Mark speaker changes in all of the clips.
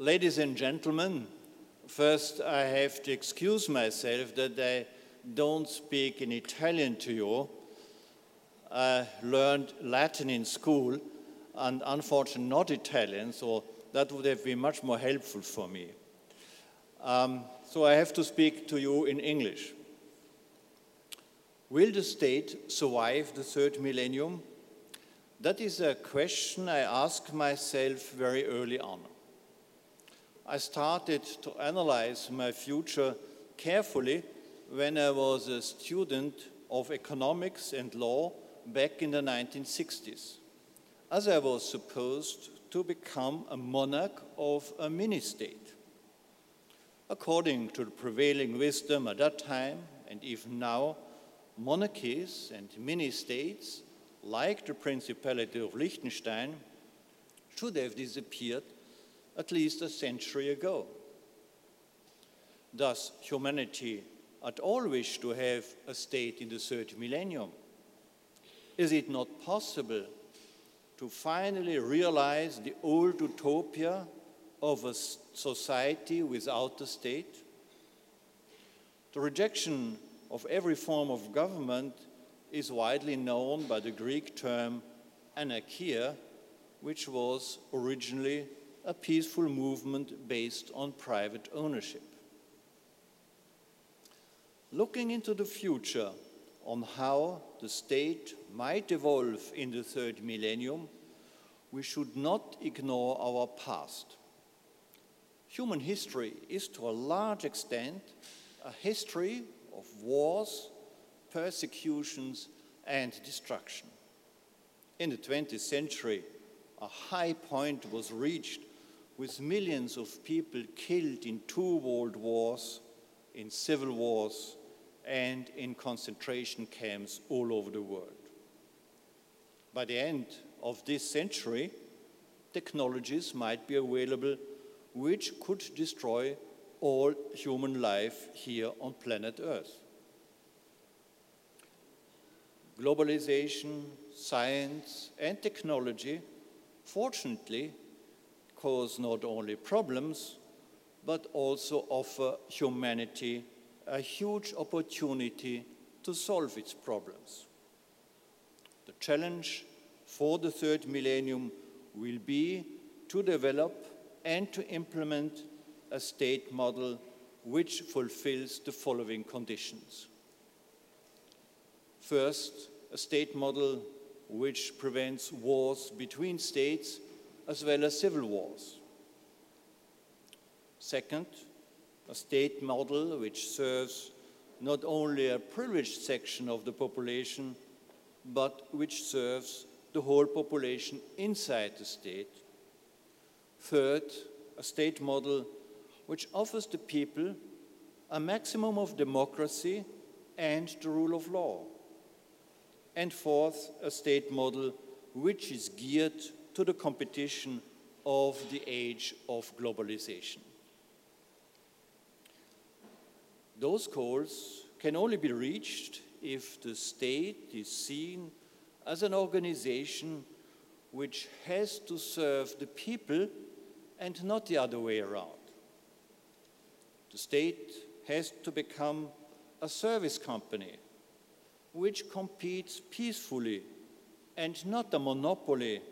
Speaker 1: Ladies and gentlemen, first I have to excuse myself that I don't speak in Italian to you. I learned Latin in school and unfortunately not Italian, so that would have been much more helpful for me. Um, so I have to speak to you in English. Will the state survive the third millennium? That is a question I asked myself very early on. I started to analyze my future carefully when I was a student of economics and law back in the 1960s, as I was supposed to become a monarch of a mini state. According to the prevailing wisdom at that time, and even now, monarchies and mini states, like the Principality of Liechtenstein, should have disappeared at least a century ago. Does humanity at all wish to have a state in the third millennium? Is it not possible to finally realize the old utopia of a society without the state? The rejection of every form of government is widely known by the Greek term anarchia, which was originally a peaceful movement based on private ownership. Looking into the future on how the state might evolve in the third millennium, we should not ignore our past. Human history is to a large extent a history of wars, persecutions, and destruction. In the 20th century, a high point was reached with millions of people killed in two world wars, in civil wars, and in concentration camps all over the world. By the end of this century, technologies might be available which could destroy all human life here on planet Earth. Globalization, science, and technology, fortunately, cause not only problems, but also offer humanity a huge opportunity to solve its problems. The challenge for the third millennium will be to develop and to implement a state model which fulfills the following conditions. First, a state model which prevents wars between states as well as civil wars. Second, a state model which serves not only a privileged section of the population, but which serves the whole population inside the state. Third, a state model which offers the people a maximum of democracy and the rule of law. And fourth, a state model which is geared to the competition of the age of globalization. Those goals can only be reached if the state is seen as an organization which has to serve the people and not the other way around. The state has to become a service company which competes peacefully and not a monopoly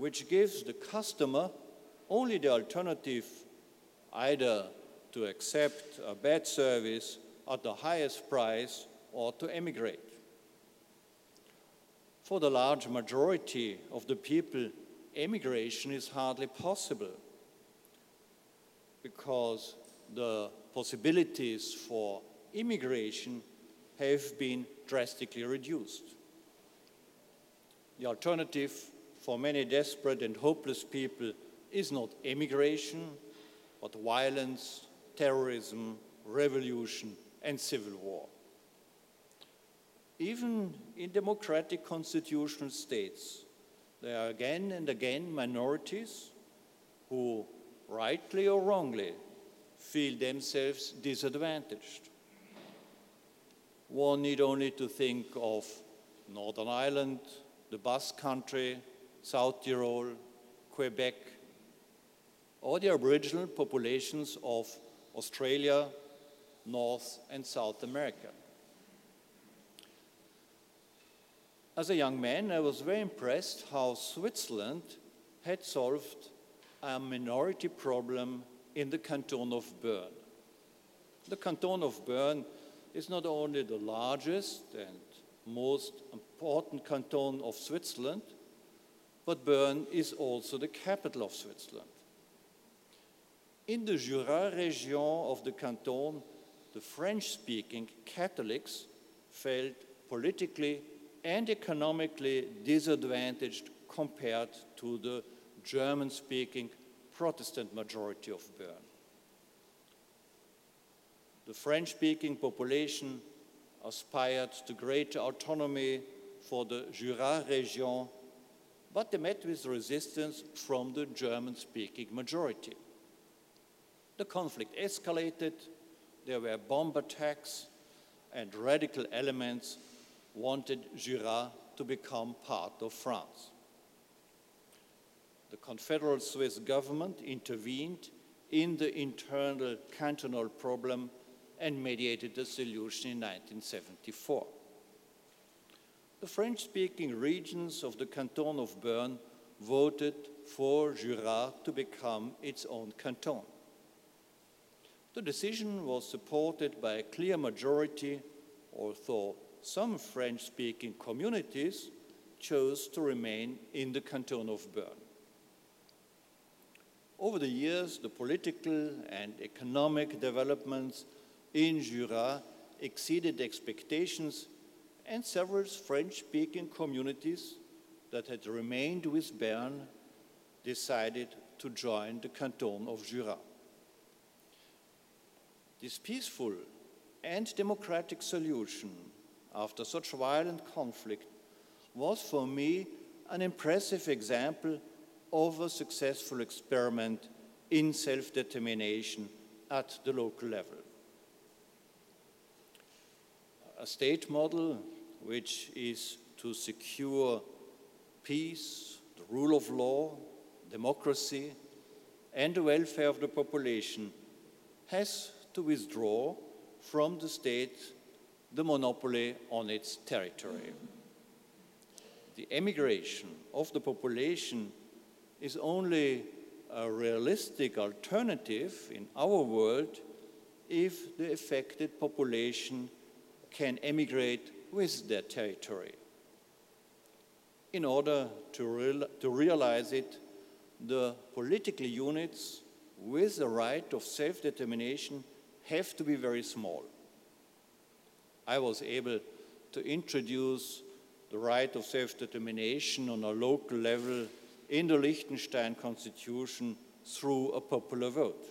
Speaker 1: which gives the customer only the alternative either to accept a bad service at the highest price or to emigrate. For the large majority of the people, emigration is hardly possible because the possibilities for immigration have been drastically reduced. The alternative for many desperate and hopeless people is not emigration, but violence, terrorism, revolution, and civil war. Even in democratic constitutional states, there are again and again minorities who, rightly or wrongly, feel themselves disadvantaged. One need only to think of Northern Ireland, the Basque Country, South Tyrol, Quebec, or the aboriginal populations of Australia, North and South America. As a young man, I was very impressed how Switzerland had solved a minority problem in the canton of Bern. The canton of Bern is not only the largest and most important canton of Switzerland, but Bern is also the capital of Switzerland. In the Jura region of the canton, the French-speaking Catholics felt politically and economically disadvantaged compared to the German-speaking Protestant majority of Bern. The French-speaking population aspired to greater autonomy for the Jura region, but they met with resistance from the German-speaking majority. The conflict escalated, there were bomb attacks, and radical elements wanted Jura to become part of France. The Confederal Swiss government intervened in the internal cantonal problem and mediated a solution in 1974. The French-speaking regions of the canton of Bern voted for Jura to become its own canton. The decision was supported by a clear majority, although some French-speaking communities chose to remain in the canton of Bern. Over the years, the political and economic developments in Jura exceeded expectations, and several French-speaking communities that had remained with Bern decided to join the canton of Jura. This peaceful and democratic solution after such violent conflict was for me an impressive example of a successful experiment in self-determination at the local level. A state model which is to secure peace, the rule of law, democracy, and the welfare of the population has to withdraw from the state the monopoly on its territory. The emigration of the population is only a realistic alternative in our world if the affected population can emigrate with their territory. In order to, real, to realize it, the political units with the right of self-determination have to be very small. I was able to introduce the right of self-determination on a local level in the Liechtenstein constitution through a popular vote.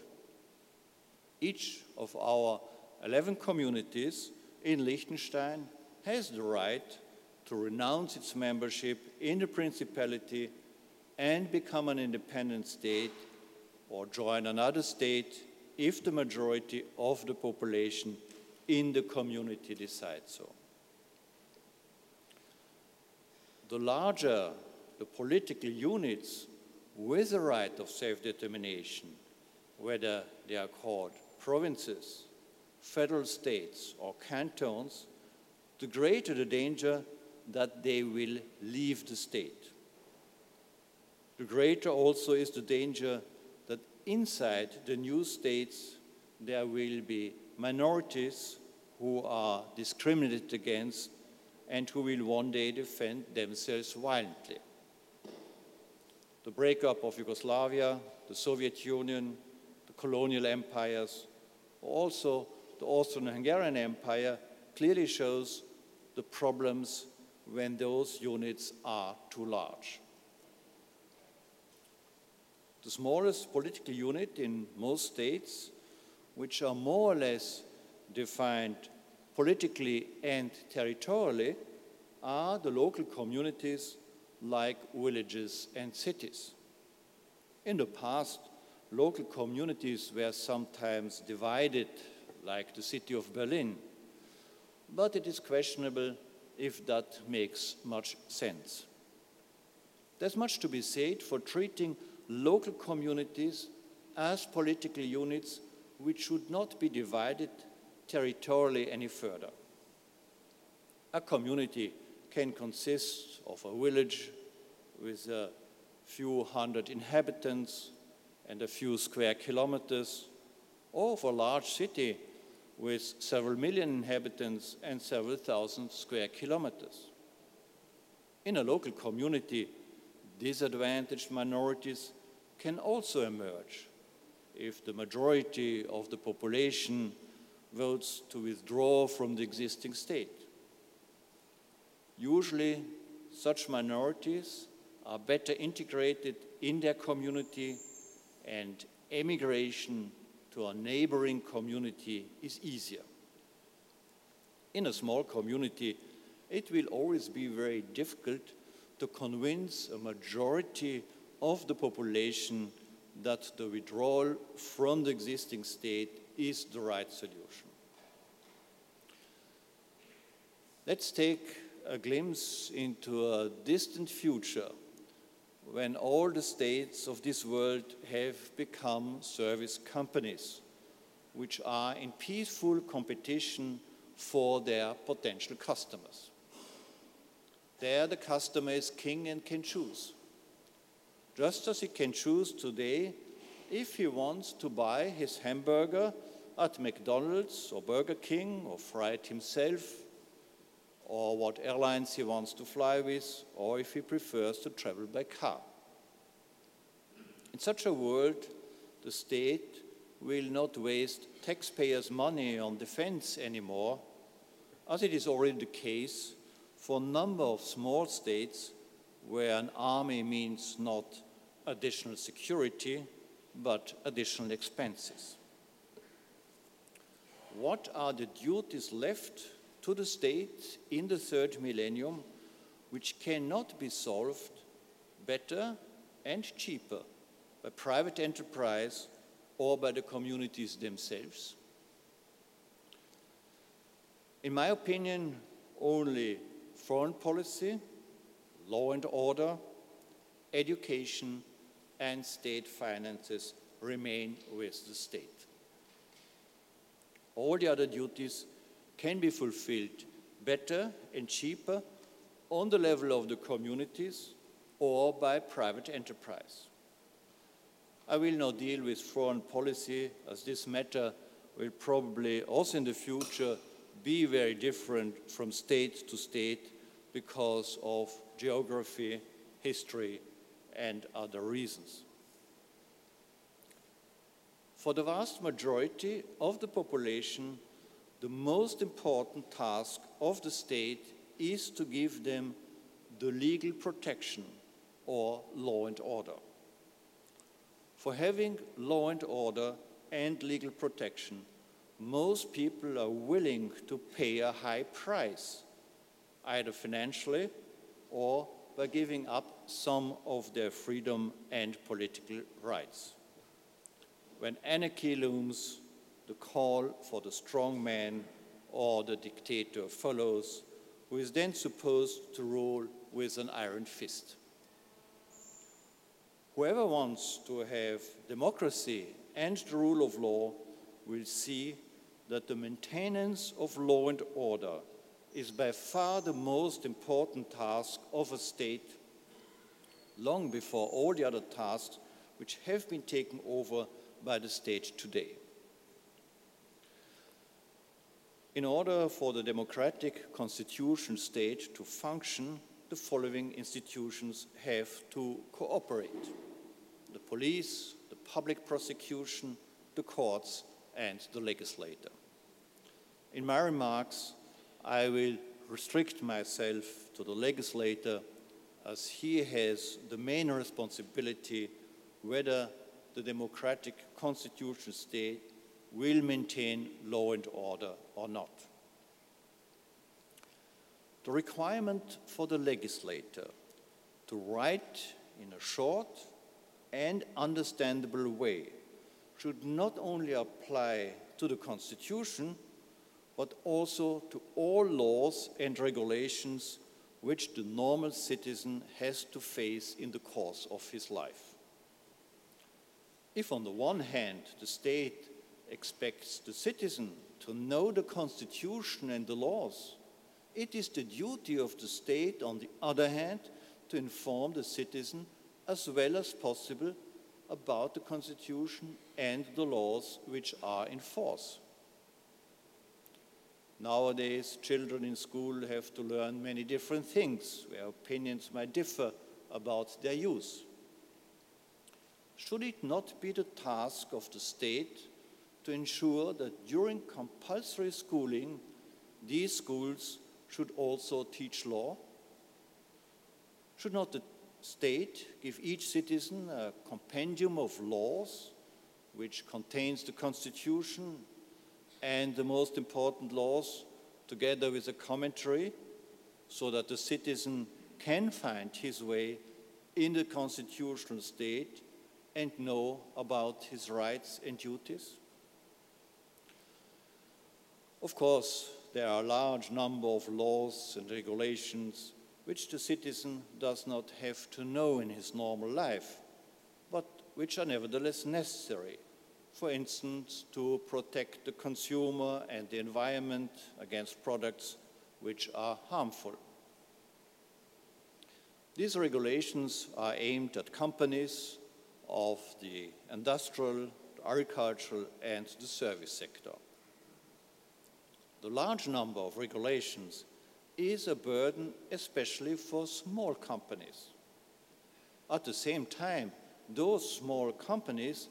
Speaker 1: Each of our 11 communities in Liechtenstein has the right to renounce its membership in the principality and become an independent state or join another state if the majority of the population in the community decides so. The larger the political units with the right of self-determination, whether they are called provinces, federal states, or cantons, the greater the danger that they will leave the state. The greater also is the danger that inside the new states there will be minorities who are discriminated against and who will one day defend themselves violently. The breakup of Yugoslavia, the Soviet Union, the colonial empires, also the Austrian-Hungarian Empire clearly shows the problems when those units are too large. The smallest political unit in most states, which are more or less defined politically and territorially, are the local communities like villages and cities. In the past, local communities were sometimes divided, like the city of Berlin, but it is questionable if that makes much sense. There's much to be said for treating local communities as political units which should not be divided territorially any further. A community can consist of a village with a few hundred inhabitants and a few square kilometers, or of a large city with several million inhabitants and several thousand square kilometers. In a local community, disadvantaged minorities can also emerge if the majority of the population votes to withdraw from the existing state. Usually, such minorities are better integrated in their community and emigration to a neighboring community is easier. In a small community, it will always be very difficult to convince a majority of the population that the withdrawal from the existing state is the right solution. Let's take a glimpse into a distant future when all the states of this world have become service companies, which are in peaceful competition for their potential customers. There, the customer is king and can choose. Just as he can choose today if he wants to buy his hamburger at McDonald's or Burger King or fry it himself, or what airlines he wants to fly with, or if he prefers to travel by car. In such a world, the state will not waste taxpayers' money on defense anymore, as it is already the case for a number of small states where an army means not additional security, but additional expenses. What are the duties left to the state in the third millennium which cannot be solved better and cheaper by private enterprise or by the communities themselves? In my opinion, only foreign policy, law and order, education, and state finances remain with the state. All the other duties can be fulfilled better and cheaper on the level of the communities or by private enterprise. I will not deal with foreign policy as this matter will probably also in the future be very different from state to state because of geography, history, and other reasons. For the vast majority of the population, the most important task of the state is to give them the legal protection or law and order. For having law and order and legal protection, most people are willing to pay a high price, either financially or by giving up some of their freedom and political rights. When anarchy looms, the call for the strong man or the dictator follows, who is then supposed to rule with an iron fist. Whoever wants to have democracy and the rule of law will see that the maintenance of law and order is by far the most important task of a state, long before all the other tasks which have been taken over by the state today. In order for the democratic constitution state to function, the following institutions have to cooperate the police, the public prosecution, the courts, and the legislator. In my remarks, I will restrict myself to the legislator as he has the main responsibility whether the democratic constitution state will maintain law and order or not. The requirement for the legislator to write in a short and understandable way should not only apply to the Constitution, but also to all laws and regulations which the normal citizen has to face in the course of his life. If, on the one hand, the state expects the citizen to know the constitution and the laws, it is the duty of the state, on the other hand, to inform the citizen as well as possible about the constitution and the laws which are in force. Nowadays, children in school have to learn many different things where opinions might differ about their use. Should it not be the task of the state to ensure that during compulsory schooling, these schools should also teach law? Should not the state give each citizen a compendium of laws which contains the constitution and the most important laws together with a commentary so that the citizen can find his way in the constitutional state and know about his rights and duties? Of course, there are a large number of laws and regulations which the citizen does not have to know in his normal life, but which are nevertheless necessary. For instance, to protect the consumer and the environment against products which are harmful. These regulations are aimed at companies of the industrial, agricultural, and the service sector. The large number of regulations is a burden, especially for small companies. At the same time, those small companies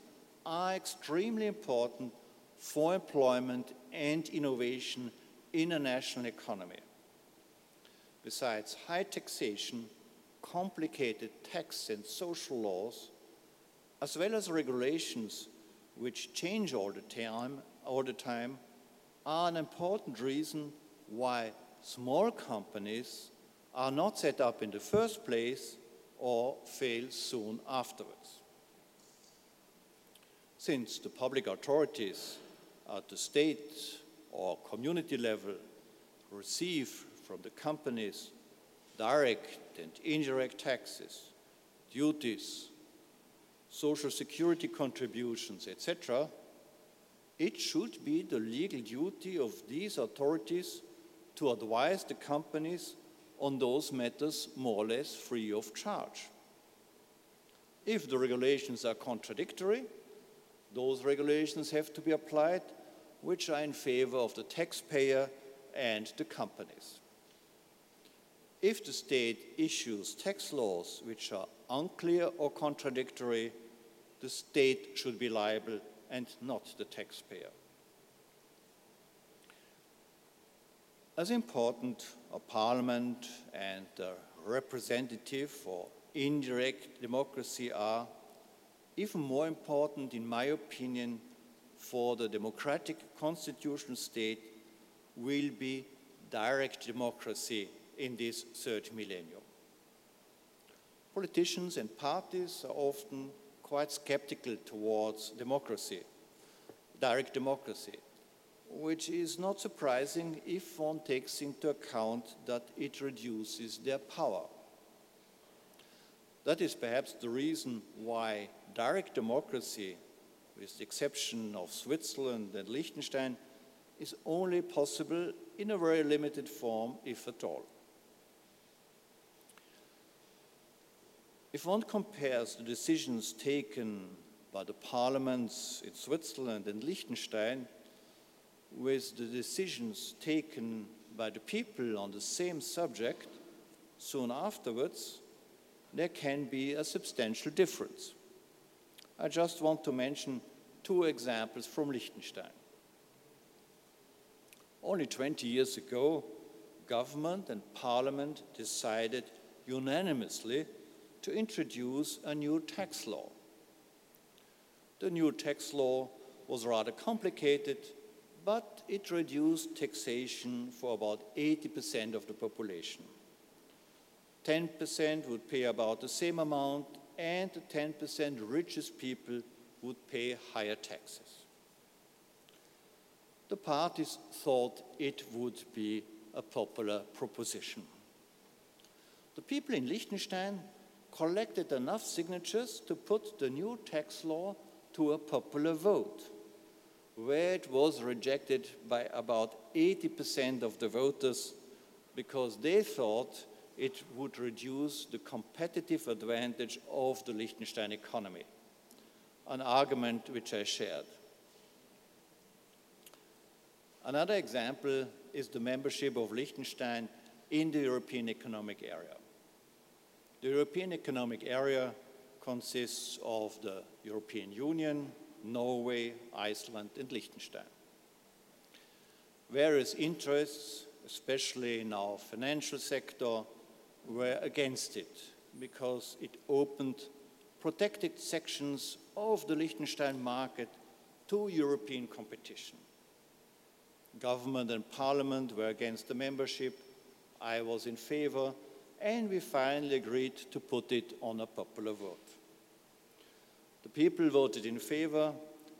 Speaker 1: are extremely important for employment and innovation in a national economy. Besides high taxation, complicated tax and social laws, as well as regulations which change all the time, all the time are an important reason why small companies are not set up in the first place or fail soon afterwards. Since the public authorities at the state or community level receive from the companies direct and indirect taxes, duties, social security contributions, etc., it should be the legal duty of these authorities to advise the companies on those matters more or less free of charge. If the regulations are contradictory, those regulations have to be applied which are in favor of the taxpayer and the companies. If the state issues tax laws which are unclear or contradictory, the state should be liable and not the taxpayer. As important a parliament and representative for indirect democracy are, even more important, in my opinion, for the democratic constitutional state will be direct democracy in this third millennium. Politicians and parties are often quite skeptical towards democracy, direct democracy, which is not surprising if one takes into account that it reduces their power. That is perhaps the reason why direct democracy, with the exception of Switzerland and Liechtenstein, is only possible in a very limited form, if at all. If one compares the decisions taken by the parliaments in Switzerland and Liechtenstein with the decisions taken by the people on the same subject soon afterwards, there can be a substantial difference. I just want to mention two examples from Liechtenstein. Only 20 years ago, government and parliament decided unanimously to introduce a new tax law. The new tax law was rather complicated, but it reduced taxation for about 80% of the population. 10% would pay about the same amount, and the 10% richest people would pay higher taxes. The parties thought it would be a popular proposition. The people in Liechtenstein collected enough signatures to put the new tax law to a popular vote, where it was rejected by about 80% of the voters because they thought it would reduce the competitive advantage of the Liechtenstein economy, an argument which I shared. Another example is the membership of Liechtenstein in the European Economic Area. The European Economic Area consists of the European Union, Norway, Iceland, and Liechtenstein. Various interests, especially in our financial sector, were against it because it opened protected sections of the Liechtenstein market to European competition. Government and parliament were against the membership. I was in favor, and we finally agreed to put it on a popular vote. The people voted in favor,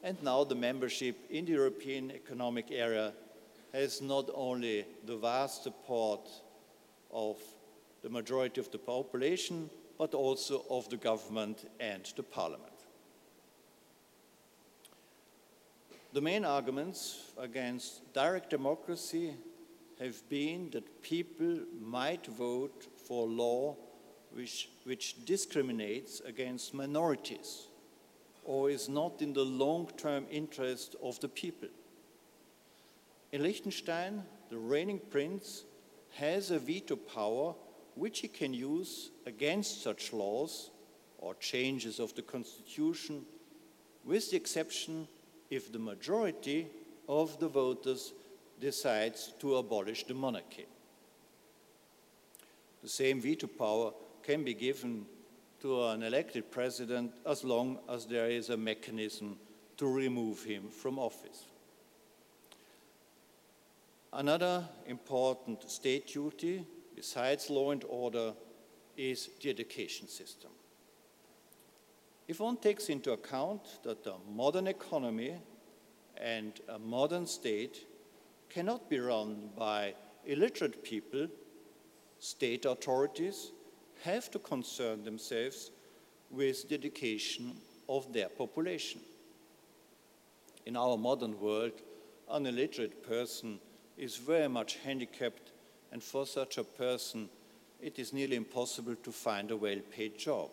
Speaker 1: and now the membership in the European Economic Area has not only the vast support of the majority of the population, but also of the government and the parliament. The main arguments against direct democracy have been that people might vote for law which, which discriminates against minorities or is not in the long-term interest of the people. In Liechtenstein, the reigning prince has a veto power which he can use against such laws or changes of the constitution, with the exception if the majority of the voters decides to abolish the monarchy. The same veto power can be given to an elected president as long as there is a mechanism to remove him from office. Another important state duty, besides law and order, is the education system. If one takes into account that a modern economy and a modern state cannot be run by illiterate people, state authorities have to concern themselves with the education of their population. In our modern world, an illiterate person is very much handicapped, and for such a person, it is nearly impossible to find a well paid job.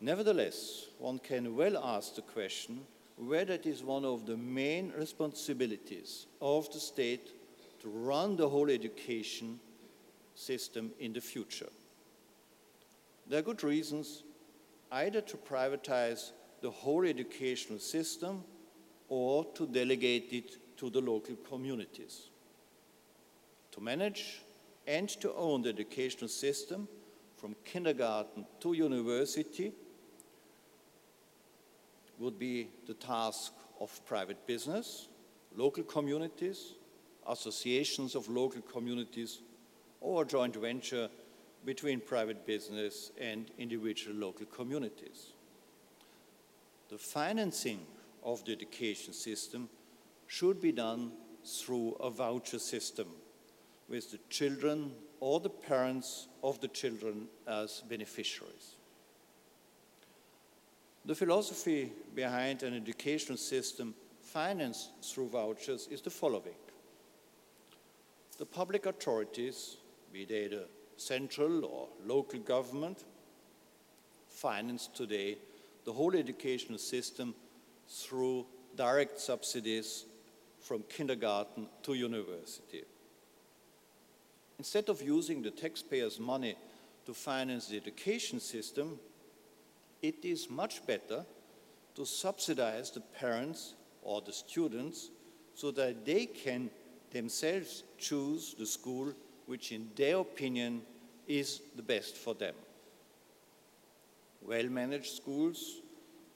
Speaker 1: Nevertheless, one can well ask the question whether it is one of the main responsibilities of the state to run the whole education system in the future. There are good reasons either to privatize the whole educational system or to delegate it to the local communities. To manage and to own the educational system from kindergarten to university would be the task of private business, local communities, associations of local communities, or joint venture between private business and individual local communities. The financing of the education system should be done through a voucher system with the children or the parents of the children as beneficiaries. The philosophy behind an educational system financed through vouchers is the following. The public authorities, be they the central or local government, finance today the whole educational system through direct subsidies from kindergarten to university. Instead of using the taxpayers' money to finance the education system, it is much better to subsidize the parents or the students so that they can themselves choose the school which, in their opinion, is the best for them. Well managed schools,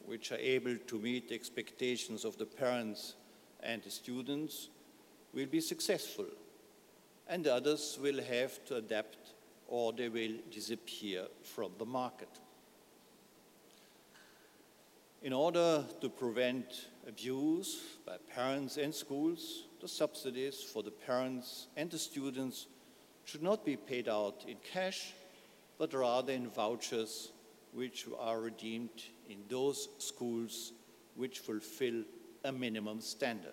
Speaker 1: which are able to meet the expectations of the parents and the students, will be successful, and others will have to adapt or they will disappear from the market. In order to prevent abuse by parents and schools, the subsidies for the parents and the students should not be paid out in cash, but rather in vouchers which are redeemed in those schools which fulfill a minimum standard.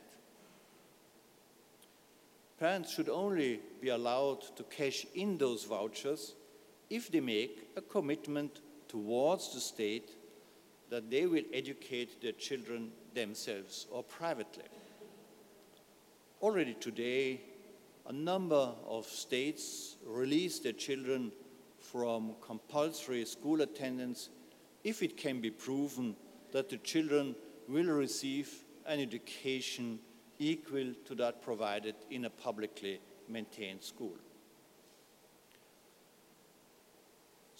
Speaker 1: Parents should only be allowed to cash in those vouchers if they make a commitment towards the state that they will educate their children themselves or privately. Already today, a number of states release their children from compulsory school attendance if it can be proven that the children will receive an education equal to that provided in a publicly maintained school.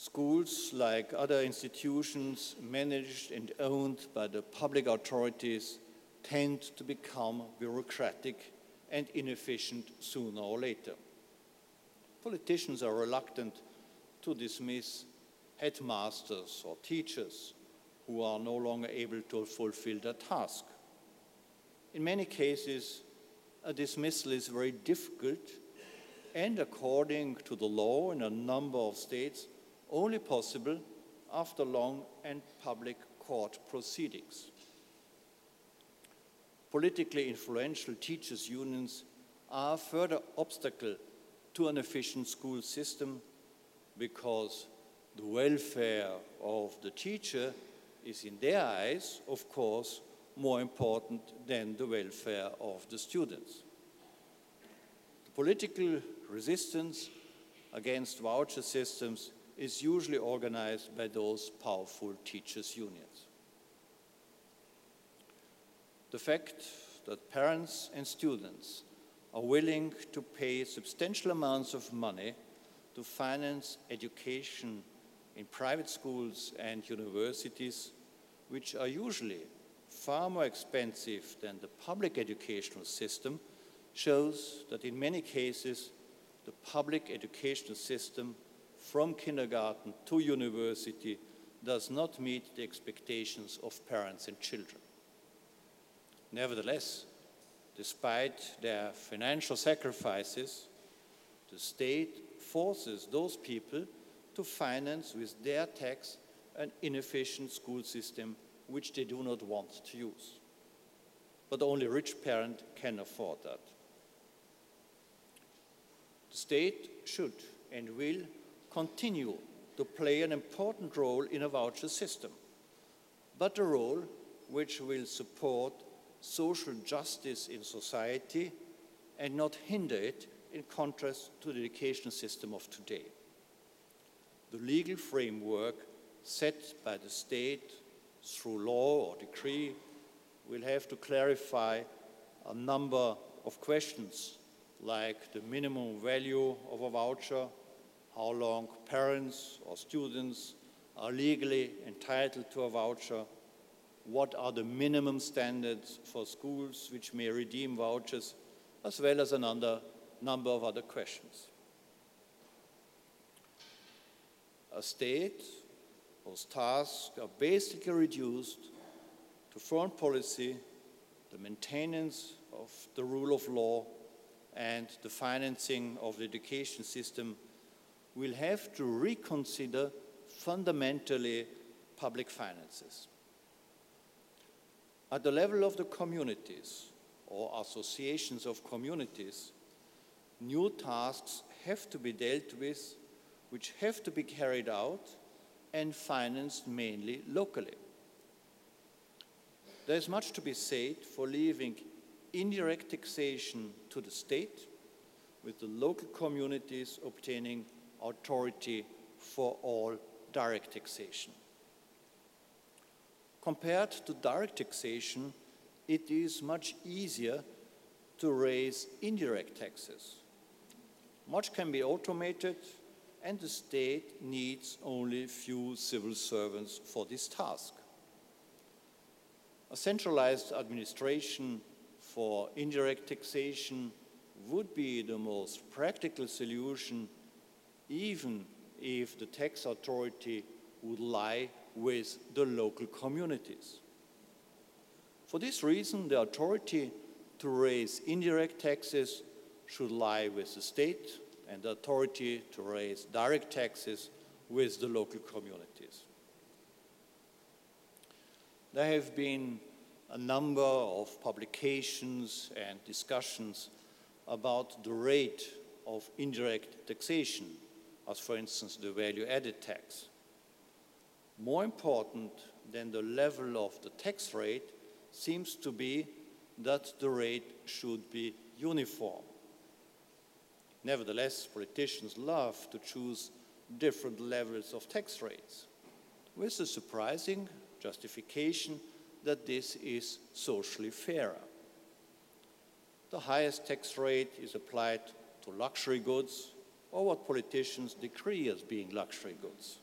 Speaker 1: Schools, like other institutions managed and owned by the public authorities, tend to become bureaucratic and inefficient sooner or later. Politicians are reluctant to dismiss headmasters or teachers who are no longer able to fulfill their task. In many cases, a dismissal is very difficult and, according to the law in a number of states, only possible after long and public court proceedings. Politically influential teachers' unions are a further obstacle to an efficient school system because the welfare of the teacher is, in their eyes, of course, more important than the welfare of the students. The political resistance against voucher systems is usually organized by those powerful teachers' unions. The fact that parents and students are willing to pay substantial amounts of money to finance education in private schools and universities, which are usually far more expensive than the public educational system, shows that in many cases the public educational system from kindergarten to university does not meet the expectations of parents and children. Nevertheless, despite their financial sacrifices, the state forces those people to finance with their tax an inefficient school system which they do not want to use. But only rich parents can afford that. The state should and will continue to play an important role in a voucher system, but a role which will support social justice in society and not hinder it in contrast to the education system of today. The legal framework set by the state through law or decree will have to clarify a number of questions like the minimum value of a voucher, how long parents or students are legally entitled to a voucher, what are the minimum standards for schools which may redeem vouchers, as well as another number of other questions. A state whose tasks are basically reduced to foreign policy, the maintenance of the rule of law, and the financing of the education system will have to reconsider fundamentally public finances. At the level of the communities or associations of communities, new tasks have to be dealt with, which have to be carried out and financed mainly locally. There is much to be said for leaving indirect taxation to the state, with the local communities obtaining authority for all direct taxation. Compared to direct taxation, it is much easier to raise indirect taxes. Much can be automated, and the state needs only few civil servants for this task. A centralized administration for indirect taxation would be the most practical solution, even if the tax authority would lie with the local communities. For this reason, the authority to raise indirect taxes should lie with the state and the authority to raise direct taxes with the local communities. There have been a number of publications and discussions about the rate of indirect taxation, as for instance the value-added tax. More important than the level of the tax rate seems to be that the rate should be uniform. Nevertheless, politicians love to choose different levels of tax rates, with the surprising justification that this is socially fairer. The highest tax rate is applied to luxury goods or what politicians decree as being luxury goods,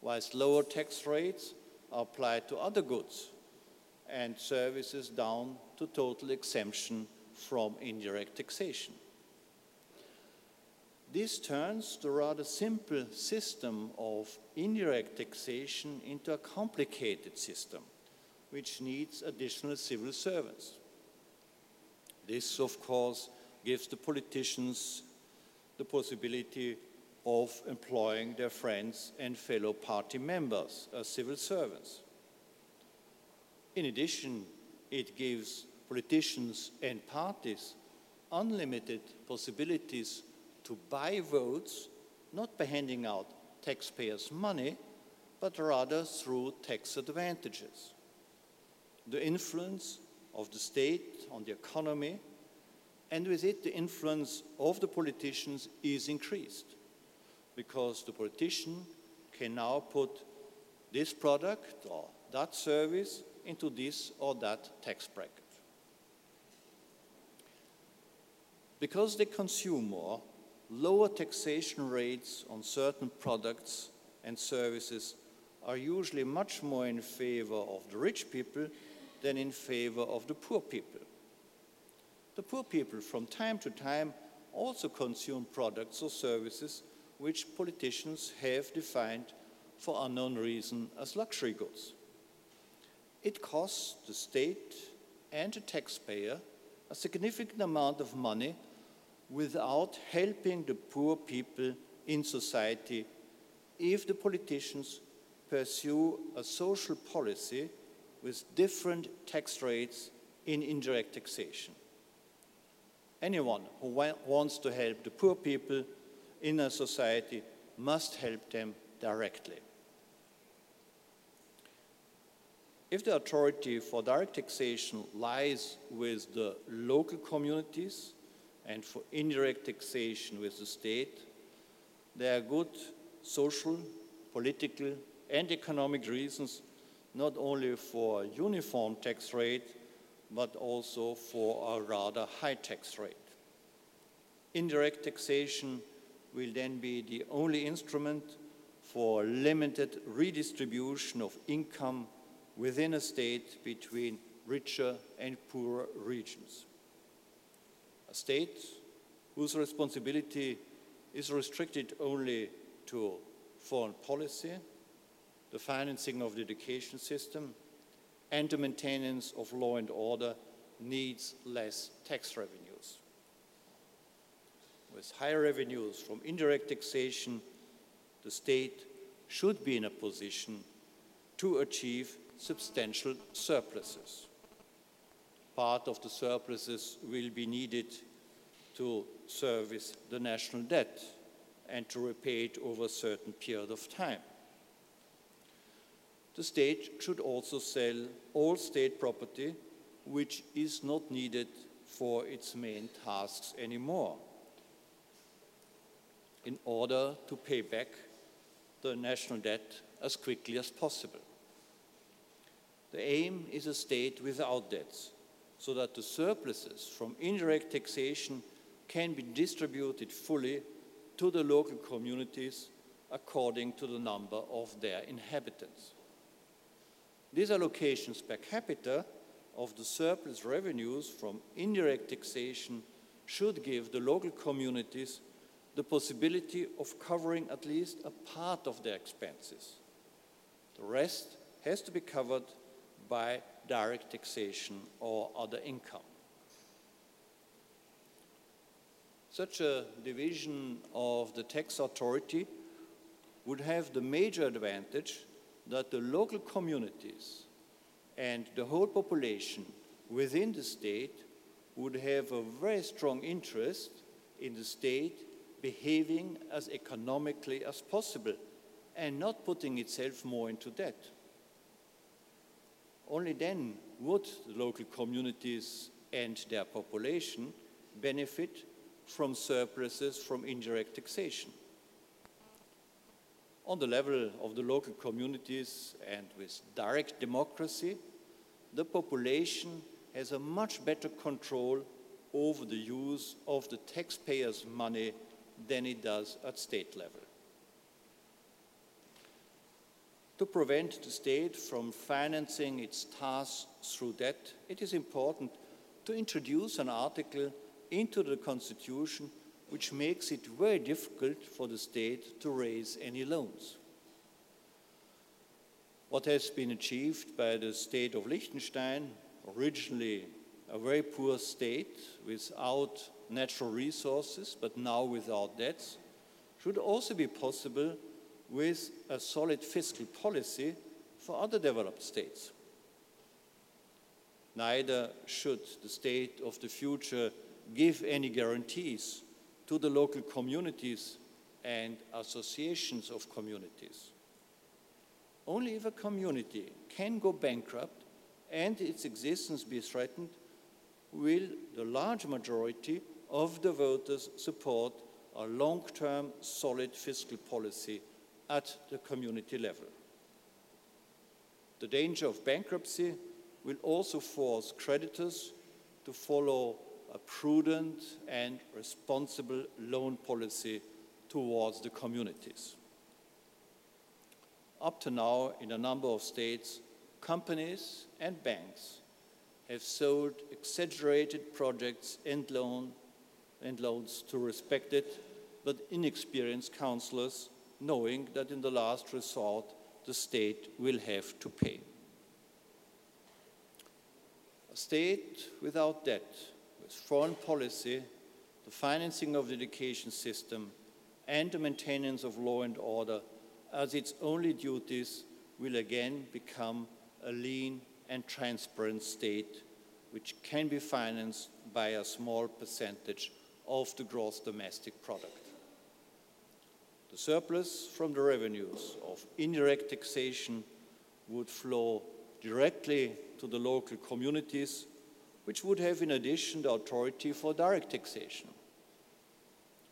Speaker 1: whilst lower tax rates are applied to other goods and services down to total exemption from indirect taxation. This turns the rather simple system of indirect taxation into a complicated system, which needs additional civil servants. This, of course, gives the politicians the possibility of employing their friends and fellow party members as civil servants. In addition, it gives politicians and parties unlimited possibilities to buy votes not by handing out taxpayers' money, but rather through tax advantages. The influence of the state on the economy, and with it the influence of the politicians is increased, because the politician can now put this product or that service into this or that tax bracket. Because they consume more, lower taxation rates on certain products and services are usually much more in favor of the rich people than in favor of the poor people. The poor people from time to time also consume products or services which politicians have defined for unknown reason as luxury goods. It costs the state and the taxpayer a significant amount of money without helping the poor people in society if the politicians pursue a social policy with different tax rates in indirect taxation. Anyone who wa wants to help the poor people in a society must help them directly. If the authority for direct taxation lies with the local communities, and for indirect taxation with the state. There are good social, political, and economic reasons not only for uniform tax rate, but also for a rather high tax rate. Indirect taxation will then be the only instrument for limited redistribution of income within a state between richer and poorer regions a state whose responsibility is restricted only to foreign policy, the financing of the education system, and the maintenance of law and order needs less tax revenues. With higher revenues from indirect taxation, the state should be in a position to achieve substantial surpluses. Part of the surpluses will be needed to service the national debt and to repay it over a certain period of time. The state should also sell all state property which is not needed for its main tasks anymore in order to pay back the national debt as quickly as possible. The aim is a state without debts, so that the surpluses from indirect taxation can be distributed fully to the local communities according to the number of their inhabitants. These allocations per capita of the surplus revenues from indirect taxation should give the local communities the possibility of covering at least a part of their expenses. The rest has to be covered by direct taxation or other income. Such a division of the tax authority would have the major advantage that the local communities and the whole population within the state would have a very strong interest in the state behaving as economically as possible and not putting itself more into debt. Only then would the local communities and their population benefit from surpluses from indirect taxation. On the level of the local communities and with direct democracy, the population has a much better control over the use of the taxpayers' money than it does at state level. To prevent the state from financing its tasks through debt, it is important to introduce an article into the Constitution which makes it very difficult for the state to raise any loans. What has been achieved by the state of Liechtenstein, originally a very poor state without natural resources, but now without debts, should also be possible with a solid fiscal policy for other developed states. Neither should the state of the future give any guarantees to the local communities and associations of communities. Only if a community can go bankrupt and its existence be threatened will the large majority of the voters support a long-term solid fiscal policy at the community level. The danger of bankruptcy will also force creditors to follow a prudent and responsible loan policy towards the communities. Up to now, in a number of states, companies and banks have sold exaggerated projects and, loan, and loans to respected but inexperienced councilors, knowing that in the last resort the state will have to pay. A state without debt, with foreign policy, the financing of the education system, and the maintenance of law and order as its only duties will again become a lean and transparent state which can be financed by a small percentage of the gross domestic product. The surplus from the revenues of indirect taxation would flow directly to the local communities, which would have in addition the authority for direct taxation.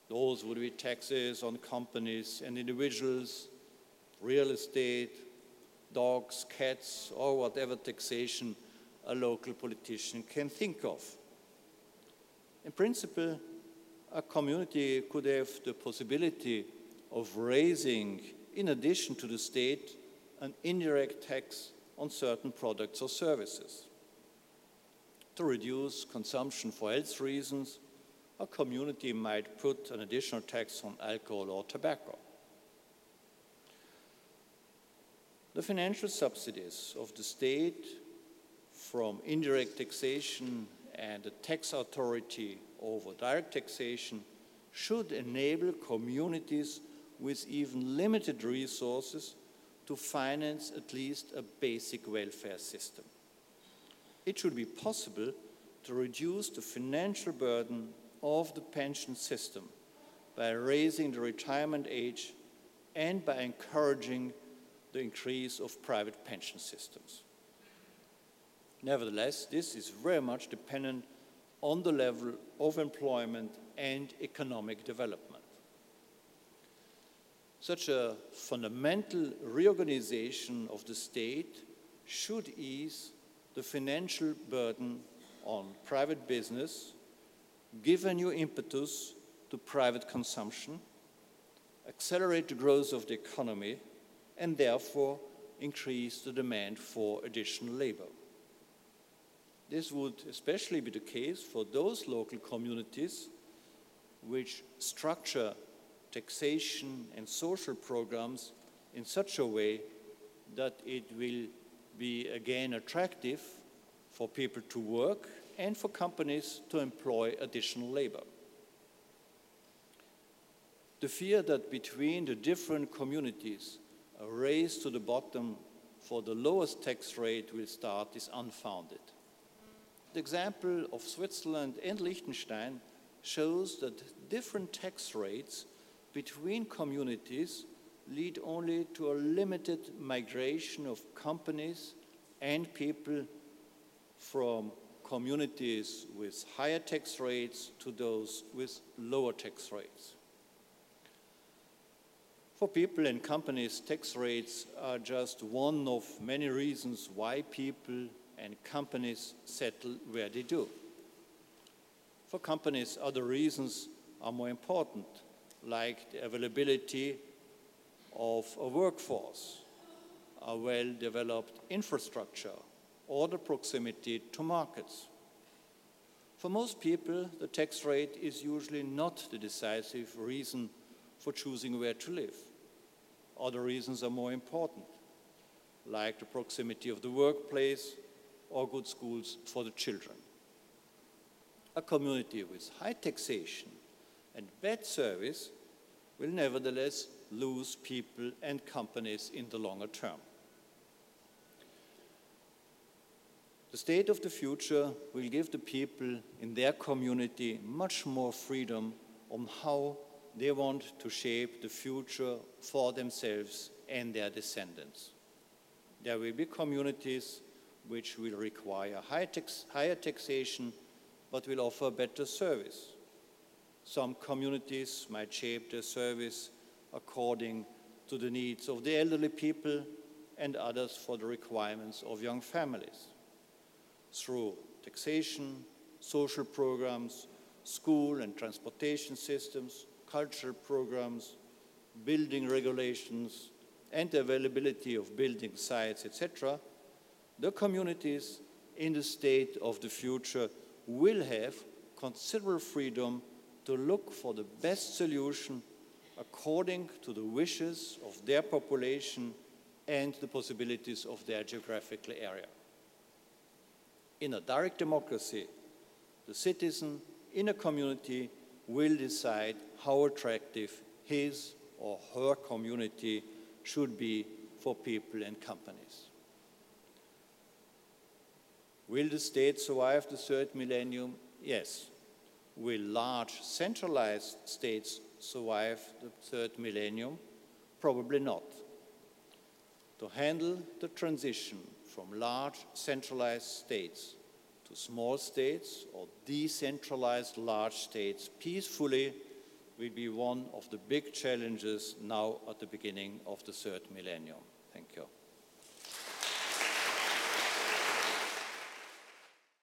Speaker 1: Those would be taxes on companies and individuals, real estate, dogs, cats, or whatever taxation a local politician can think of. In principle, a community could have the possibility of raising, in addition to the state, an indirect tax on certain products or services. To reduce consumption for health reasons, a community might put an additional tax on alcohol or tobacco. The financial subsidies of the state from indirect taxation and the tax authority over direct taxation should enable communities with even limited resources to finance at least a basic welfare system. It should be possible to reduce the financial burden of the pension system by raising the retirement age and by encouraging the increase of private pension systems. Nevertheless, this is very much dependent on the level of employment and economic development. Such a fundamental reorganization of the state should ease the financial burden on private business, give a new impetus to private consumption, accelerate the growth of the economy, and therefore increase the demand for additional labor. This would especially be the case for those local communities which structure taxation and social programs in such a way that it will be again attractive for people to work and for companies to employ additional labor. The fear that between the different communities a race to the bottom for the lowest tax rate will start is unfounded. The example of Switzerland and Liechtenstein shows that different tax rates between communities lead only to a limited migration of companies and people from communities with higher tax rates to those with lower tax rates. For people and companies, tax rates are just one of many reasons why people and companies settle where they do. For companies, other reasons are more important, like the availability of a workforce, a well-developed infrastructure, or the proximity to markets. For most people, the tax rate is usually not the decisive reason for choosing where to live. Other reasons are more important, like the proximity of the workplace or good schools for the children. A community with high taxation and bad service will nevertheless lose people and companies in the longer term. The state of the future will give the people in their community much more freedom on how they want to shape the future for themselves and their descendants. There will be communities which will require tax, higher taxation but will offer better service. Some communities might shape their service according to the needs of the elderly people and others for the requirements of young families. Through taxation, social programs, school and transportation systems, cultural programs, building regulations, and availability of building sites, etc., the communities in the state of the future will have considerable freedom to look for the best solution according to the wishes of their population and the possibilities of their geographical area. In a direct democracy, the citizen in a community will decide how attractive his or her community should be for people and companies. Will the state survive the third millennium? Yes. Will large centralized states survive the third millennium? Probably not. To handle the transition from large centralized states to small states or decentralized large states peacefully will be one of the big challenges now at the beginning of the third millennium.